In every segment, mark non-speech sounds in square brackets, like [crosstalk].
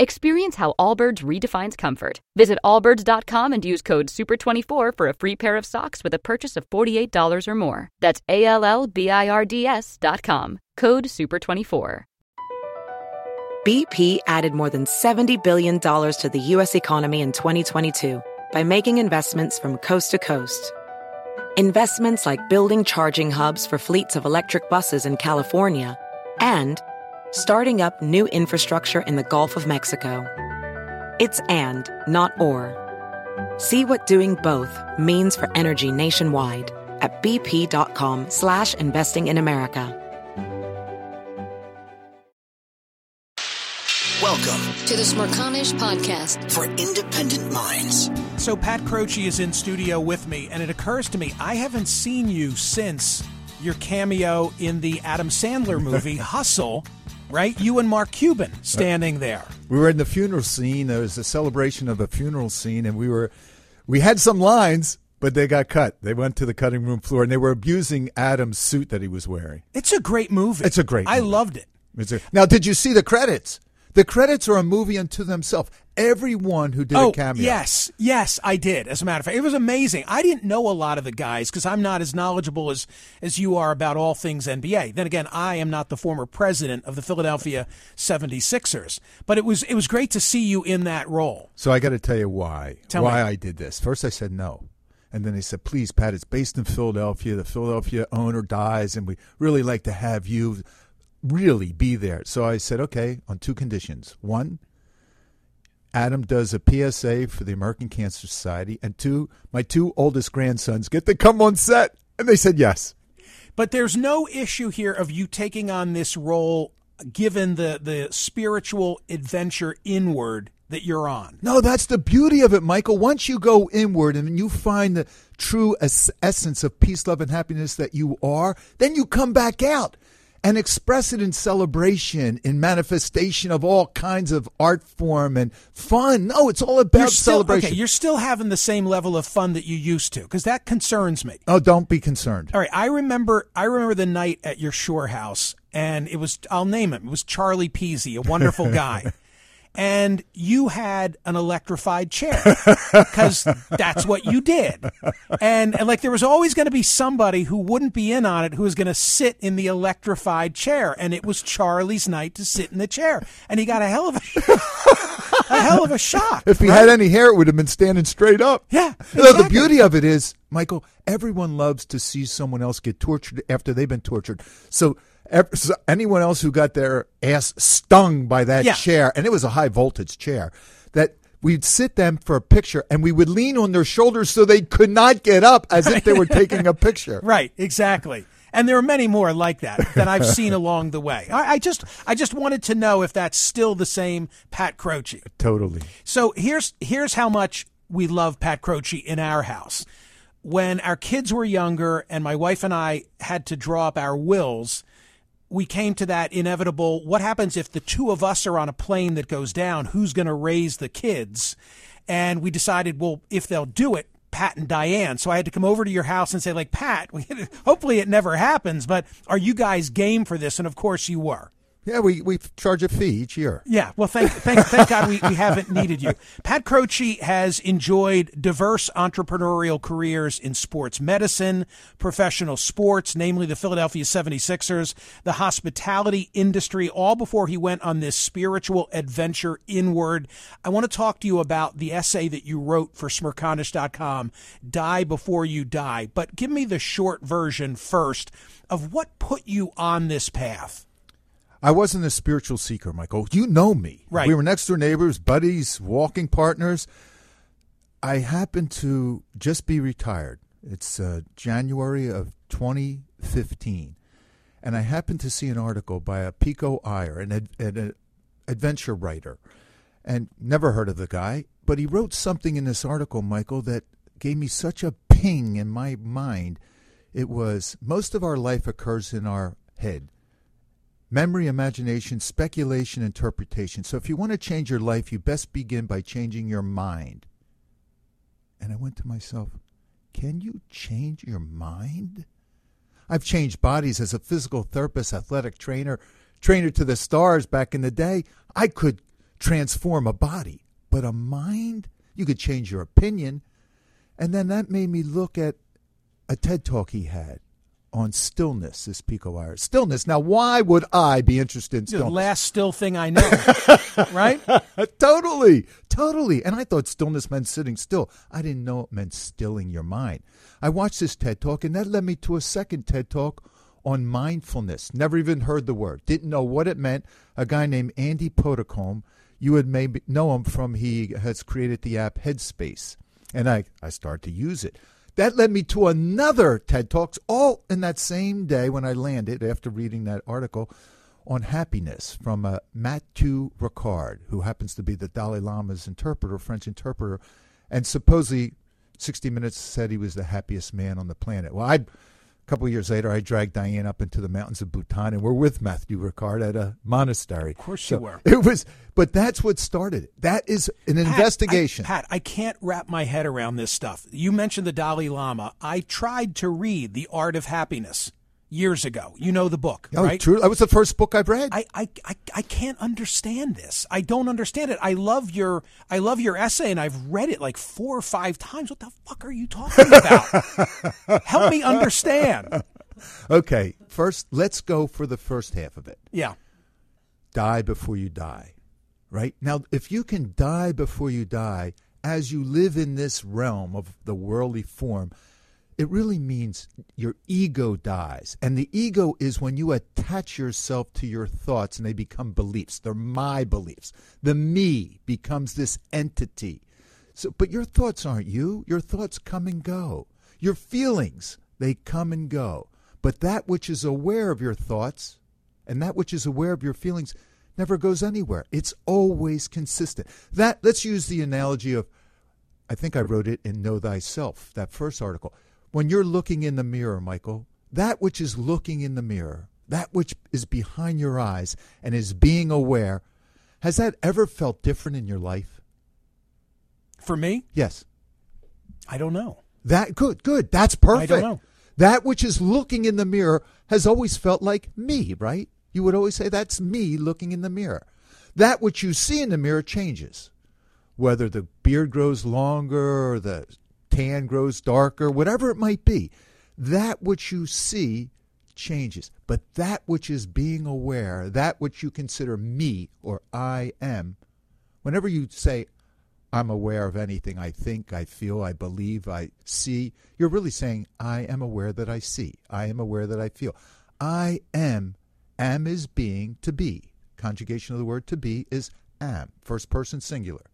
Experience how Allbirds redefines comfort. Visit allbirds.com and use code SUPER24 for a free pair of socks with a purchase of $48 or more. That's A L L B I R D S.com. Code SUPER24. BP added more than $70 billion to the U.S. economy in 2022 by making investments from coast to coast. Investments like building charging hubs for fleets of electric buses in California and starting up new infrastructure in the Gulf of Mexico. It's and, not or. See what doing both means for energy nationwide at bp.com slash investing in America. Welcome to the Smerconish Podcast. for Independent Minds. So Pat Croce is in studio with me, and it occurs to me I haven't seen you since your cameo in the Adam Sandler movie [laughs] Hustle, right? You and Mark Cuban standing there. We were in the funeral scene. There was a celebration of a funeral scene, and we were we had some lines, but they got cut. They went to the cutting room floor, and they were abusing Adam's suit that he was wearing. It's a great movie. It's a great I movie. loved it. A- now, did you see the credits? The credits are a movie unto themselves. Everyone who did oh, a cameo. yes, yes, I did. As a matter of fact, it was amazing. I didn't know a lot of the guys because I'm not as knowledgeable as as you are about all things NBA. Then again, I am not the former president of the Philadelphia 76ers. But it was it was great to see you in that role. So I got to tell you why. Tell why me. I did this. First, I said no. And then they said, please, Pat, it's based in Philadelphia. The Philadelphia owner dies, and we really like to have you really be there. So I said, okay, on two conditions. One, Adam does a PSA for the American Cancer Society. And two, my two oldest grandsons get to come on set. And they said yes. But there's no issue here of you taking on this role given the the spiritual adventure inward that you're on. No, that's the beauty of it, Michael. Once you go inward and you find the true es- essence of peace, love, and happiness that you are, then you come back out and express it in celebration, in manifestation of all kinds of art form and fun. No, it's all about You're still, celebration. okay, you're still having the same level of fun that you used to because that concerns me. oh, don't be concerned. All right, I remember I remember the night at your shore house and it was I'll name him. It was Charlie Peasy, a wonderful guy. [laughs] and you had an electrified chair [laughs] because that's what you did. And, and like there was always going to be somebody who wouldn't be in on it who was going to sit in the electrified chair and it was Charlie's night to sit in the chair. And he got a hell of a [laughs] a hell of a shock. If he right? had any hair, it would have been standing straight up. Yeah, You know, the beauty of it is, Michael, everyone loves to see someone else get tortured after they've been tortured. So anyone else who got their ass stung by that Yeah. chair, and it was a high voltage chair, that we'd sit them for a picture and we would lean on their shoulders so they could not get up as if they were [laughs] taking a picture. Right, exactly. And there are many more like that that I've [laughs] seen along the way. I, I just, I just wanted to know if that's still the same Pat Croce. Totally. So here's here's how much we love Pat Croce in our house. When our kids were younger and my wife and I had to draw up our wills, we came to that inevitable what happens if the two of us are on a plane that goes down? Who's going to raise the kids? And we decided, well, if they'll do it, Pat and Diane. So I had to come over to your house and say, like, Pat, [laughs] hopefully it never happens, but are you guys game for this? And of course you were. Yeah, we, we charge a fee each year. Yeah, well, thank thank, thank God we, we haven't needed you. Pat Croce has enjoyed diverse entrepreneurial careers in sports medicine, professional sports, namely the Philadelphia 76ers, the hospitality industry, all before he went on this spiritual adventure inward. I want to talk to you about the essay that you wrote for Smerconish.com, Die Before You Die. But give me the short version first of what put you on this path. I wasn't a spiritual seeker, Michael. You know me. Right. We were next door neighbors, buddies, walking partners. I happened to just be retired. It's uh, January of 2015. And I happened to see an article by a Pico Iyer, an, ad, an adventure writer, and never heard of the guy. But he wrote something in this article, Michael, that gave me such a ping in my mind. It was most of our life occurs in our head memory, imagination, speculation, interpretation. So if you want to change your life, you best begin by changing your mind. And I went to myself, can you change your mind? I've changed bodies as a physical therapist, athletic trainer, trainer to the stars back in the day. I could transform a body, but a mind, you could change your opinion. And then that made me look at a TED talk he had on stillness, this Pico Iyer. Stillness. Now, why would I be interested in stillness? The last still thing I know, [laughs] right? totally, totally. And I thought stillness meant sitting still. I didn't know it meant stilling your mind. I watched this TED talk, and that led me to a second TED talk on mindfulness. Never even heard the word. Didn't know what it meant. A guy named Andy Puddicombe. You would maybe know him from he has created the app Headspace, and I I started to use it. That led me to another TED Talks, all in that same day when I landed after reading that article on happiness from uh, Ricard, who happens to be the Dalai Lama's interpreter, French interpreter, and supposedly 60 Minutes said he was the happiest man on the planet. Well, I, couple of years later, I dragged Diane up into the mountains of Bhutan, and we're with Mathieu Ricard at a monastery. Of course you were. It was, but that's what started it. That is an Pat, investigation. I, Pat, I can't wrap my head around this stuff. You mentioned the Dalai Lama. I tried to read The Art of Happiness years ago. You know the book, oh, right? true. That was the first book I've read. I, I, I, I can't understand this. I don't understand it. I love your I love your essay and I've read it like four or five times. What the fuck are you talking about? [laughs] Help me understand. okay, first, let's go for the first half of it. Yeah. die before you die. Right? Now, if you can die before you die, as you live in this realm of the worldly form, it really means your ego dies. And the ego is when you attach yourself to your thoughts and they become beliefs. They're my beliefs. The me becomes this entity. So, but your thoughts aren't you. Your thoughts come and go. Your feelings, they come and go. But that which is aware of your thoughts and that which is aware of your feelings never goes anywhere. It's always consistent. That let's use the analogy of I think I wrote it in Know Thyself, that first article. When you're looking in the mirror, Michael, that which is looking in the mirror, that which is behind your eyes and is being aware, has that ever felt different in your life? For me, Yes. I don't know. That good, good. That's perfect. I don't know. That which is looking in the mirror has always felt like me, right? You would always say that's me looking in the mirror. That which you see in the mirror changes. Whether the beard grows longer or the tan grows darker, whatever it might be, that which you see changes. But that which is being aware, that which you consider me or I am, whenever you say, I'm aware of anything I think, I feel, I believe, I see. You're really saying, I am aware that I see. I am aware that I feel. I am. Am is being to be. Conjugation of the word to be is am, first person singular.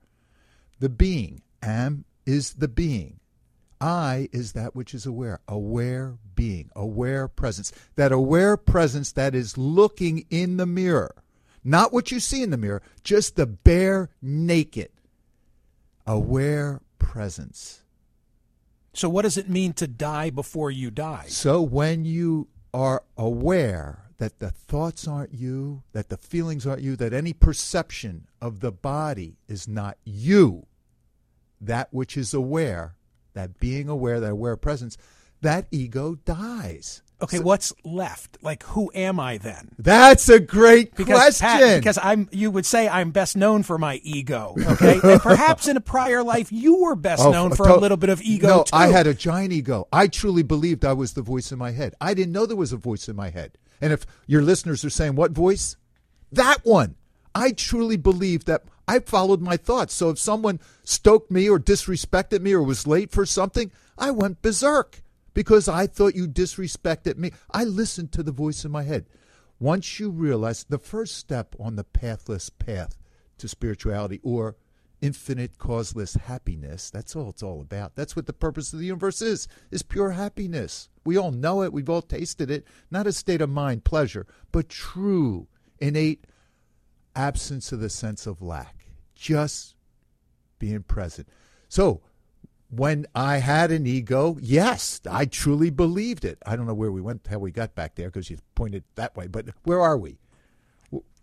The being, am, is the being. I is that which is aware, aware being, aware presence. That aware presence that is looking in the mirror. Not what you see in the mirror, just the bare naked aware presence. So what does it mean to die before you die? So when you are aware that the thoughts aren't you, that the feelings aren't you, that any perception of the body is not you, that which is aware, that being aware, that aware presence, that ego dies. Okay, what's left? Like who am I then? That's a great Because question. Pat, because I'm you would say I'm best known for my ego, okay? [laughs] and perhaps in a prior life you were best Oh, known for to- a little bit of ego No, too. I had a giant ego. I truly believed I was the voice in my head. I didn't know there was a voice in my head. And if your listeners are saying, what voice? That one. I truly believed that I followed my thoughts. So if someone stoked me or disrespected me or was late for something, I went berserk because I thought you disrespected me. I listened to the voice in my head. Once you realize the first step on the pathless path to spirituality or infinite causeless happiness that's all it's all about that's what the purpose of the universe is is pure happiness we all know it we've all tasted it not a state of mind pleasure but true innate absence of the sense of lack, just being present. So, when I had an ego, yes, I truly believed it. I don't know where we went, how we got back there because you pointed that way, but where are we?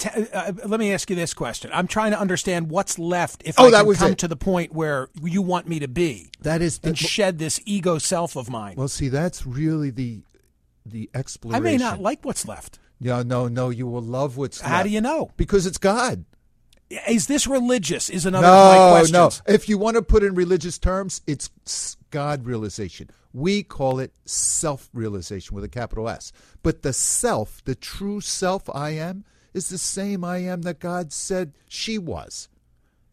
Uh, let me ask you this question. I'm trying to understand what's left if Oh, I that can was come it. to the point where you want me to be That is the, and shed this ego self of mine. well. See, that's really the the explanation. I may not like what's left. No, no, no. You will love what's. Left. How left. do you know? Because it's God. Is this religious? Is another of my No, questions. no. If you want to put in religious terms, it's God realization. We call it self realization with a capital S. But the self, the true self I am, is the same I am that God said she was.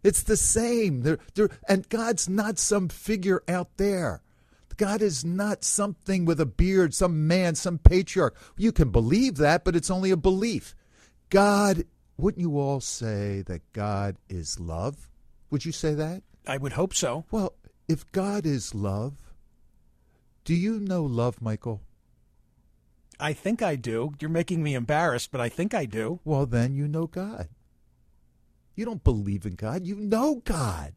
It's the same. They're, they're, and God's not some figure out there. God is not something with a beard, some man, some patriarch. You can believe that, but it's only a belief. God, wouldn't you all say that God is love? Would you say that? I would hope so. Well, if God is love, do you know love, Michael? I think I do. You're making me embarrassed, but I think I do. Well, then you know God. You don't believe in God, you know God.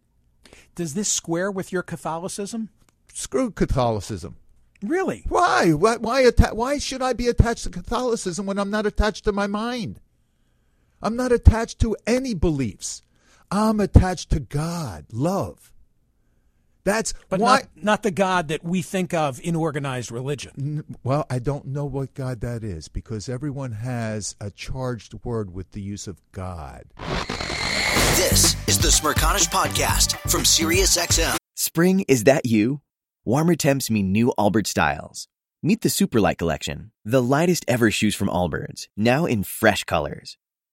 Does this square with your Catholicism? Screw Catholicism. Really? Why? Why? Why, atta- why should I be attached to Catholicism when I'm not attached to my mind? I'm not attached to any beliefs. I'm attached to God, love. That's But why. not, not the God that we think of in organized religion. N- Well, I don't know what God that is because everyone has a charged word with the use of God. This is the Smerconish Podcast from SiriusXM. Spring, is that you? Warmer temps mean new Allbirds styles. Meet the Superlight Collection, the lightest ever shoes from Allbirds, now in fresh colors.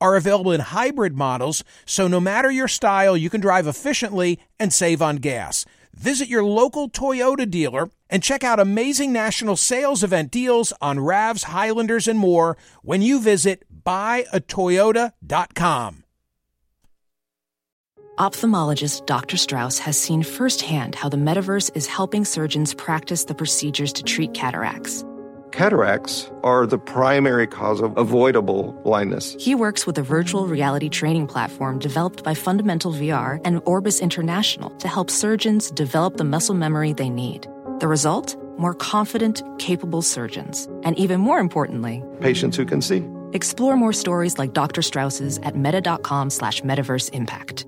are available in hybrid models, so no matter your style, you can drive efficiently and save on gas. Visit your local Toyota dealer and check out amazing national sales event deals on RAVs, Highlanders, and more when you visit buyatoyota.com. Ophthalmologist Dr. Strauss has seen firsthand how the metaverse is helping surgeons practice the procedures to treat cataracts. Cataracts are the primary cause of avoidable blindness. He works with a virtual reality training platform developed by Fundamental VR and Orbis International to help surgeons develop the muscle memory they need. The result? More confident, capable surgeons. And even more importantly, Patients who can see. explore more stories like Dr. Strauss's at meta.com slash metaverse impact.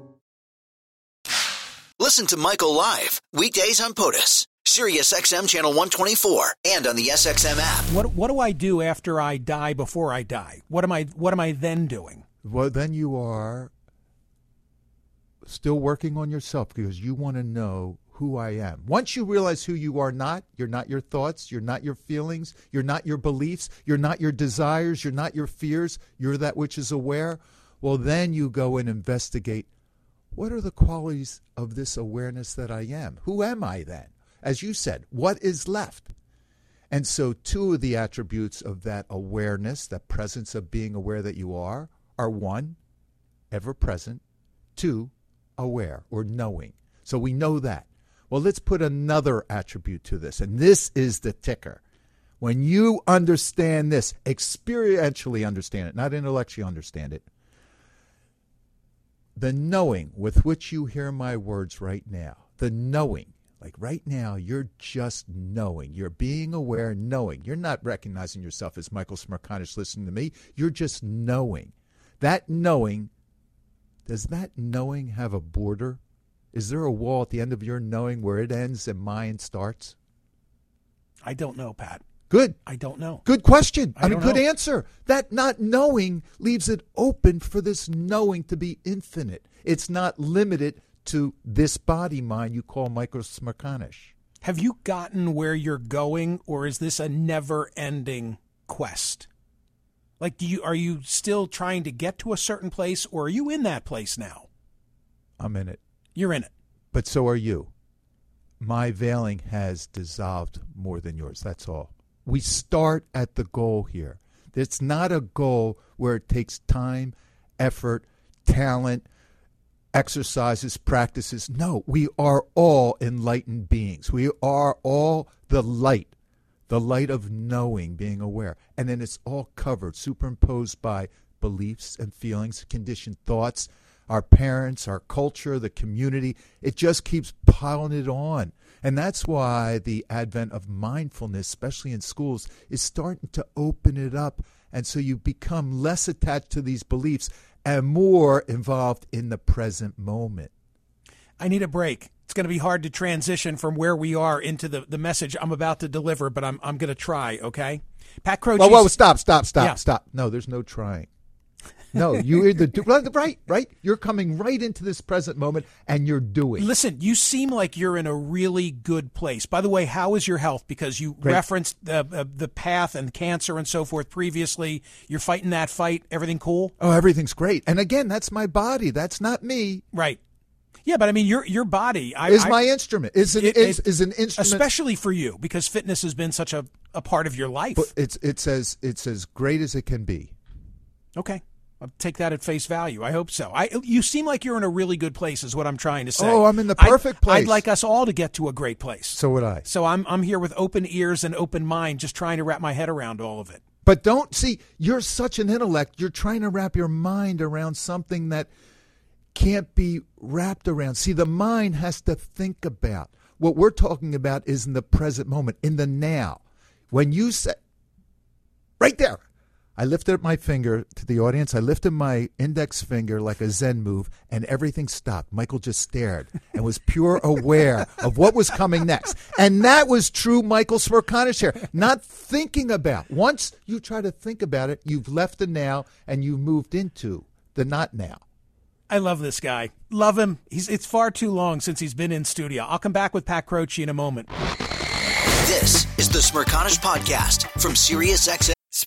Listen to Michael live weekdays on POTUS, SiriusXM channel 124, and on the SXM app. What what do I do after I die before I die? What am I what am I then doing? Well, then you are still working on yourself because you want to know who I am. Once you realize who you are not, you're not your thoughts, you're not your feelings, you're not your beliefs, you're not your desires, you're not your fears, you're that which is aware. Well, then you go and investigate what are the qualities of this awareness that I am? Who am I then? As you said, what is left? And so, two of the attributes of that awareness, that presence of being aware that you are, are one, ever present, two, aware or knowing. So we know that. Well, let's put another attribute to this, and this is the ticker. When you understand this, experientially understand it, not intellectually understand it, the knowing with which you hear my words right now, the knowing, like right now, you're just knowing. You're being aware, knowing. You're not recognizing yourself as Michael Smerconish listening to me. You're just knowing. That knowing, does that knowing have a border? Is there a wall at the end of your knowing where it ends and mine starts? I don't know, Pat. Good. I don't know. Good question. I I, mean, good know. answer. That not knowing leaves it open for this knowing to be infinite. It's not limited to this body mind you call Michael Smerconish. Have you gotten where you're going, or is this a never-ending quest? Like, do you are you still trying to get to a certain place, or are you in that place now? I'm in it. You're in it. But so are you. My veiling has dissolved more than yours. That's all. We start at the goal here. It's not a goal where it takes time, effort, talent, exercises, practices. No, we are all enlightened beings. We are all the light, the light of knowing, being aware. And then it's all covered, superimposed by beliefs and feelings, conditioned thoughts, our parents, our culture, the community. It just keeps piling it on. And that's why the advent of mindfulness, especially in schools, is starting to open it up. And so you become less attached to these beliefs and more involved in the present moment. I need a break. It's going to be hard to transition from where we are into the, the message I'm about to deliver, but I'm I'm going to try. Okay, Pat Croce. Whoa, whoa, stop, stop, stop, Yeah. stop. No, there's no trying. No, you either do [laughs] right, right. You're coming right into this present moment and you're doing. Listen, you seem like you're in a really good place. By the way, how is your health? Because you Great. referenced the uh, the path and cancer and so forth previously. You're fighting that fight. Everything cool? Oh, everything's great. And again, that's my body. That's not me. Right. Yeah, but I mean, your your body I, Is I- my instrument. Is an it- is, it- is an instrument. especially for you because fitness has been such a, a part of your life. But it's it's as it's as great as it can be. okay. I'll take that at face value. I hope so. I you seem like you're in a really good place is what I'm trying to say. Oh, I'm in the I'd- perfect place. I'd like us all to get to a great place. So would I. So I'm I'm here with open ears and open mind just trying to wrap my head around all of it. But don't see, you're such an intellect. You're trying to wrap your mind around something that can't be wrapped around. See, the mind has to think about. What we're talking about is in the present moment, in the now. When you say, right there, I lifted up my finger to the audience. I lifted my index finger like a Zen move, and everything stopped. Michael just stared and was pure aware of what was coming next. And that was true Michael Smerconish here. Not thinking about. Once you try to think about it, you've left the now and you've moved into the not now. I love this guy. Love him. He's it's far too long since he's been in studio. I'll come back with Pat Croce in a moment. This is the Smerconish Podcast from SiriusXM.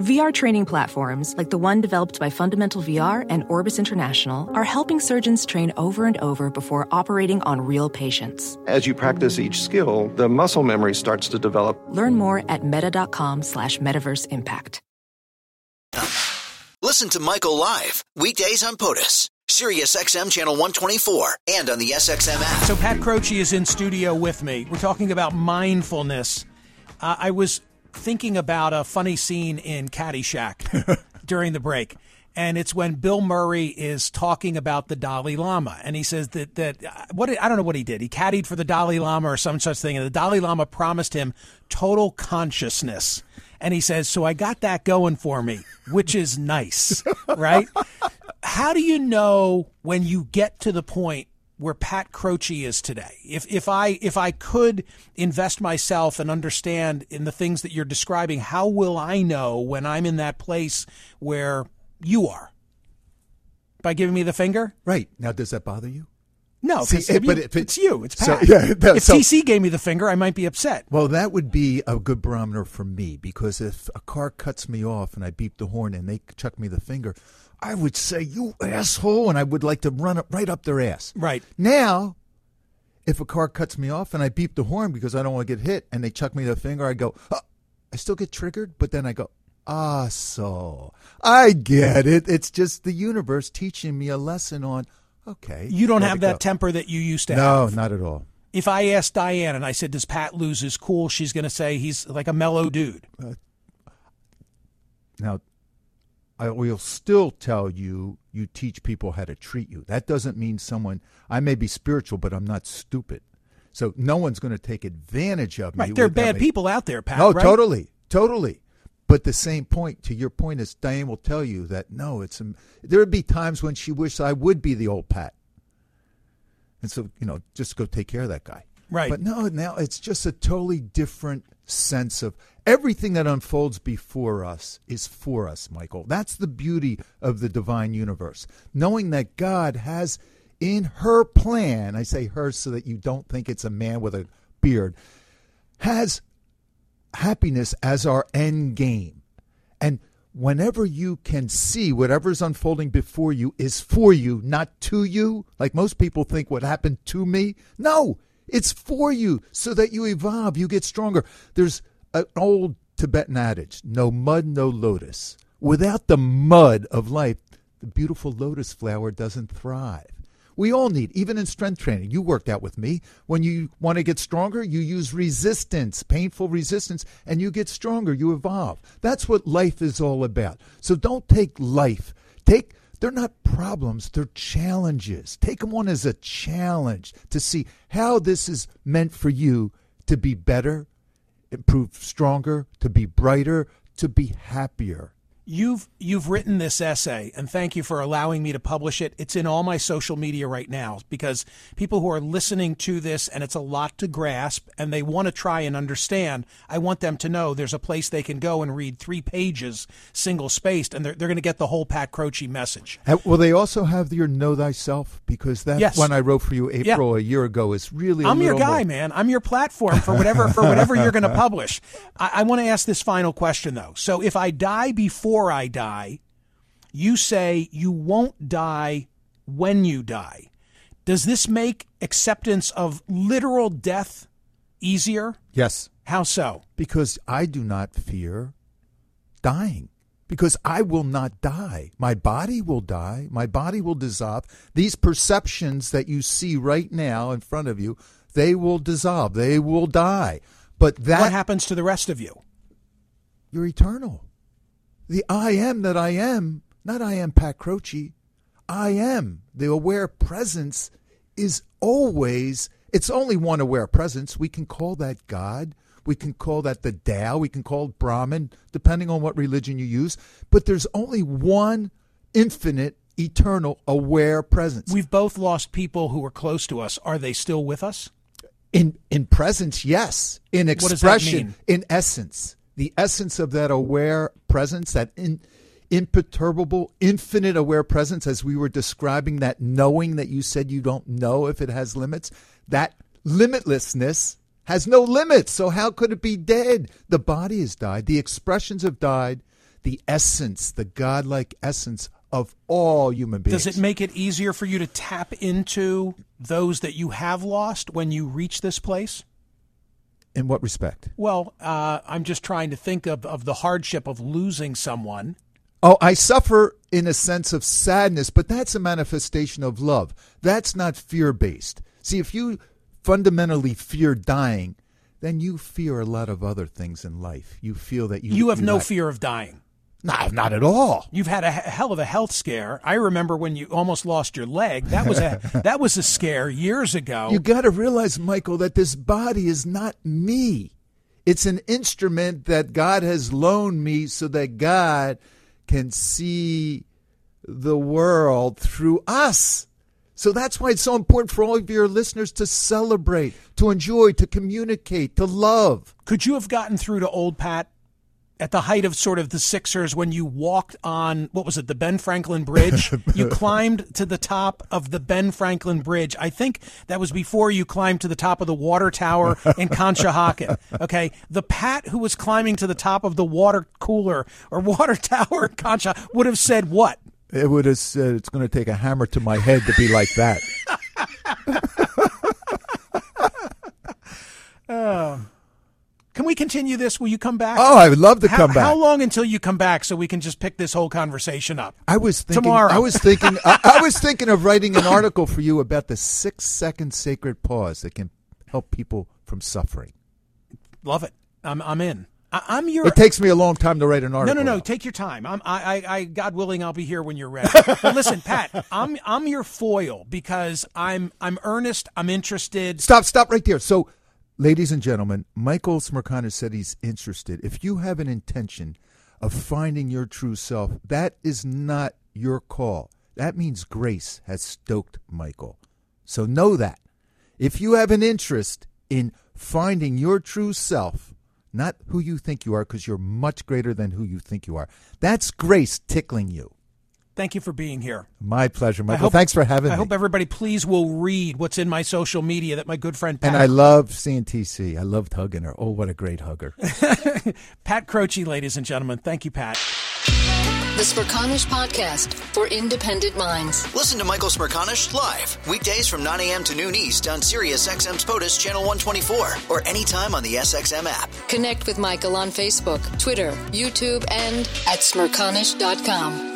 VR training platforms, like the one developed by Fundamental VR and Orbis International, are helping surgeons train over and over before operating on real patients. As you practice each skill, the muscle memory starts to develop. Learn more at meta.com slash metaverse impact. Listen to Michael live weekdays on POTUS, Sirius XM channel 124, and on the SXM app. So Pat Croce is in studio with me. We're talking about mindfulness. Uh, I was thinking about a funny scene in Caddyshack [laughs] during the break. And it's when Bill Murray is talking about the Dalai Lama, and he says that that uh, what I don't know what he did. He caddied for the Dalai Lama or some such thing, and the Dalai Lama promised him total consciousness. And he says, "So I got that going for me, which is nice, right?" [laughs] How do you know when you get to the point where Pat Croce is today. If if I if I could invest myself and understand in the things that you're describing, how will I know when I'm in that place where you are? By giving me the finger? Right. Now does that bother you? No, See, 'cause it- if you- but if it- it's you. It's so- Pat. yeah, no, if so- TC gave me the finger, I might be upset. Well, that would be a good barometer for me because if a car cuts me off and I beep the horn and they chuck me the finger, I would say, "You asshole," and I would like to run up right up their ass. Right. Now, if a car cuts me off and I beep the horn because I don't want to get hit and they chuck me the finger, I go, oh, I still get triggered, but then I go, ah, so I get it. It's just the universe teaching me a lesson on, okay. You don't have that go. temper that you used to No, have. No, not at all. If I asked Diane and I said, "Does Pat lose his cool?" She's going to say he's like a mellow dude. Now, I will still tell you, you teach people how to treat you. That doesn't mean someone, I may be spiritual, but I'm not stupid. So no one's going to take advantage of me. Right? There are bad me- people out there, Pat. No, right? totally, totally. But the same point to your point is Diane will tell you that no, it's um, there would be times when she wished I would be the old Pat, and so you know just go take care of that guy. Right. But no, now it's just a totally different sense of everything that unfolds before us is for us, Michael. That's the beauty of the divine universe, knowing that God has in her plan. I say her so that you don't think it's a man with a beard. Has happiness as our end game. And whenever you can see whatever's unfolding before you is for you, not to you, like most people think what happened to me. No, it's for you so that you evolve, you get stronger. There's an old Tibetan adage no mud, no lotus. Without the mud of life, the beautiful lotus flower doesn't thrive. We all need, even in strength training. You worked out with me. When you want to get stronger, you use resistance, painful resistance, and you get stronger. You evolve. That's what life is all about. So don't take life. Take, they're not problems, they're challenges. Take them on as a challenge to see how this is meant for you to be better, improve stronger, to be brighter, to be happier. You've you've written this essay, and thank you for allowing me to publish it. It's in all my social media right now because people who are listening to this, and it's a lot to grasp, and they want to try and understand. I want them to know there's a place they can go and read three pages, single spaced, and they're they're going to get the whole Pat Croce message. Uh, Will they also have your know thyself? Because that Yes. one I wrote for you Yeah. April a year ago is really. I'm your guy, man. I'm your platform for whatever for whatever you're going [laughs] to publish. I, I want to ask this final question though. So if I die before I die, you say you won't die when you die. Does this make acceptance of literal death easier? Yes, How so? because I do not fear dying. Because I will not die. My body will die. My body will dissolve. These perceptions that you see right now in front of you, they will dissolve. They will die. But that what happens to the rest of you? You're eternal. The I am that I am, not I am Pat Croce. I am. The aware presence is always, it's only one aware presence. We can call that God. We can call that the Tao. We can call it Brahman, depending on what religion you use. But there's only one infinite, eternal, aware presence. We've both lost people who were close to us. Are they still with us? In in presence, yes. In expression, in essence, the essence of that aware presence, that in, imperturbable, infinite aware presence, as we were describing that knowing that you said you don't know if it has limits, that limitlessness has no limits. So how could it be dead? The body has died. The expressions have died. the essence, the godlike essence of all human beings. Does it make it easier for you to tap into those that you have lost when you reach this place? In what respect? Well, uh, I'm just trying to think of, of the hardship of losing someone. Oh, I suffer in a sense of sadness, but that's a manifestation of love. That's not fear based. See, if you fundamentally fear dying, then you fear a lot of other things in life. You feel that you You have no lack- fear of dying. No, not at all. You've had a hell of a health scare. I remember when you almost lost your leg. That was a [laughs] that was a scare years ago. You got to realize, Michael, that this body is not me. It's an instrument that God has loaned me so that God can see the world through us. So that's why it's so important for all of your listeners to celebrate, to enjoy, to communicate, to love. Could you have gotten through to old Pat at the height of sort of the Sixers when you walked on what was it, the Ben Franklin Bridge? you [laughs] climbed to the top of the Ben Franklin Bridge. I think that was before you climbed to the top of the water tower in Conshohocken. [laughs] Okay, the Pat who was climbing to the top of the water cooler or water [laughs] tower in Conshohocken would have said what? It would have said it's going to take a hammer to my head to be like that. Oh. Can we continue this? Will you come back? Oh, I would love to how, come back. How long until you come back so we can just pick this whole conversation up? I was thinking. Tomorrow. I was thinking. I, I was [laughs] thinking of writing an article for you about the six-second sacred pause that can help people from suffering. Love it. I'm I'm in. I, I'm your. It takes me a long time to write an article. no, no. though. Take your time. I'm, I, I, I, God willing, I'll be here when you're ready. [laughs] but listen, Pat, I'm, I'm your foil because I'm, I'm earnest. I'm interested. Stop, stop right there. So, ladies and gentlemen, Michael Smerconish said he's interested. If you have an intention of finding your true self, that is not your call. That means grace has stoked Michael. So know that. If you have an interest in finding your true self, not who you think you are, because you're much greater than who you think you are, that's grace tickling you. Thank you for being here. My pleasure, Michael. hope- Thanks for having I me. I hope everybody please will read what's in my social media that my good friend Pat, and I love seeing TC. I loved hugging her. Oh, what a great hugger. [laughs] Pat Croce, ladies and gentlemen. Thank you, Pat. The Smerconish Podcast for independent minds. Listen to Michael Smerconish live weekdays from 9 a.m. to noon East on Sirius XM's POTUS Channel 124 or anytime on the SXM app. Connect with Michael on Facebook, Twitter, YouTube, and at smerconish.com.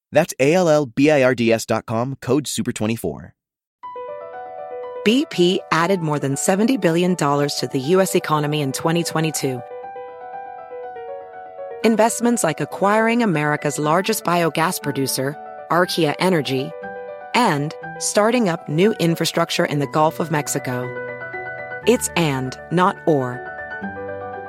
That's A L L B I R D S dot com, code SUPER24. BP added more than $70 billion to the U.S. economy in 2022. Investments like acquiring America's largest biogas producer, Archaea Energy, and starting up new infrastructure in the Gulf of Mexico. It's and, not or.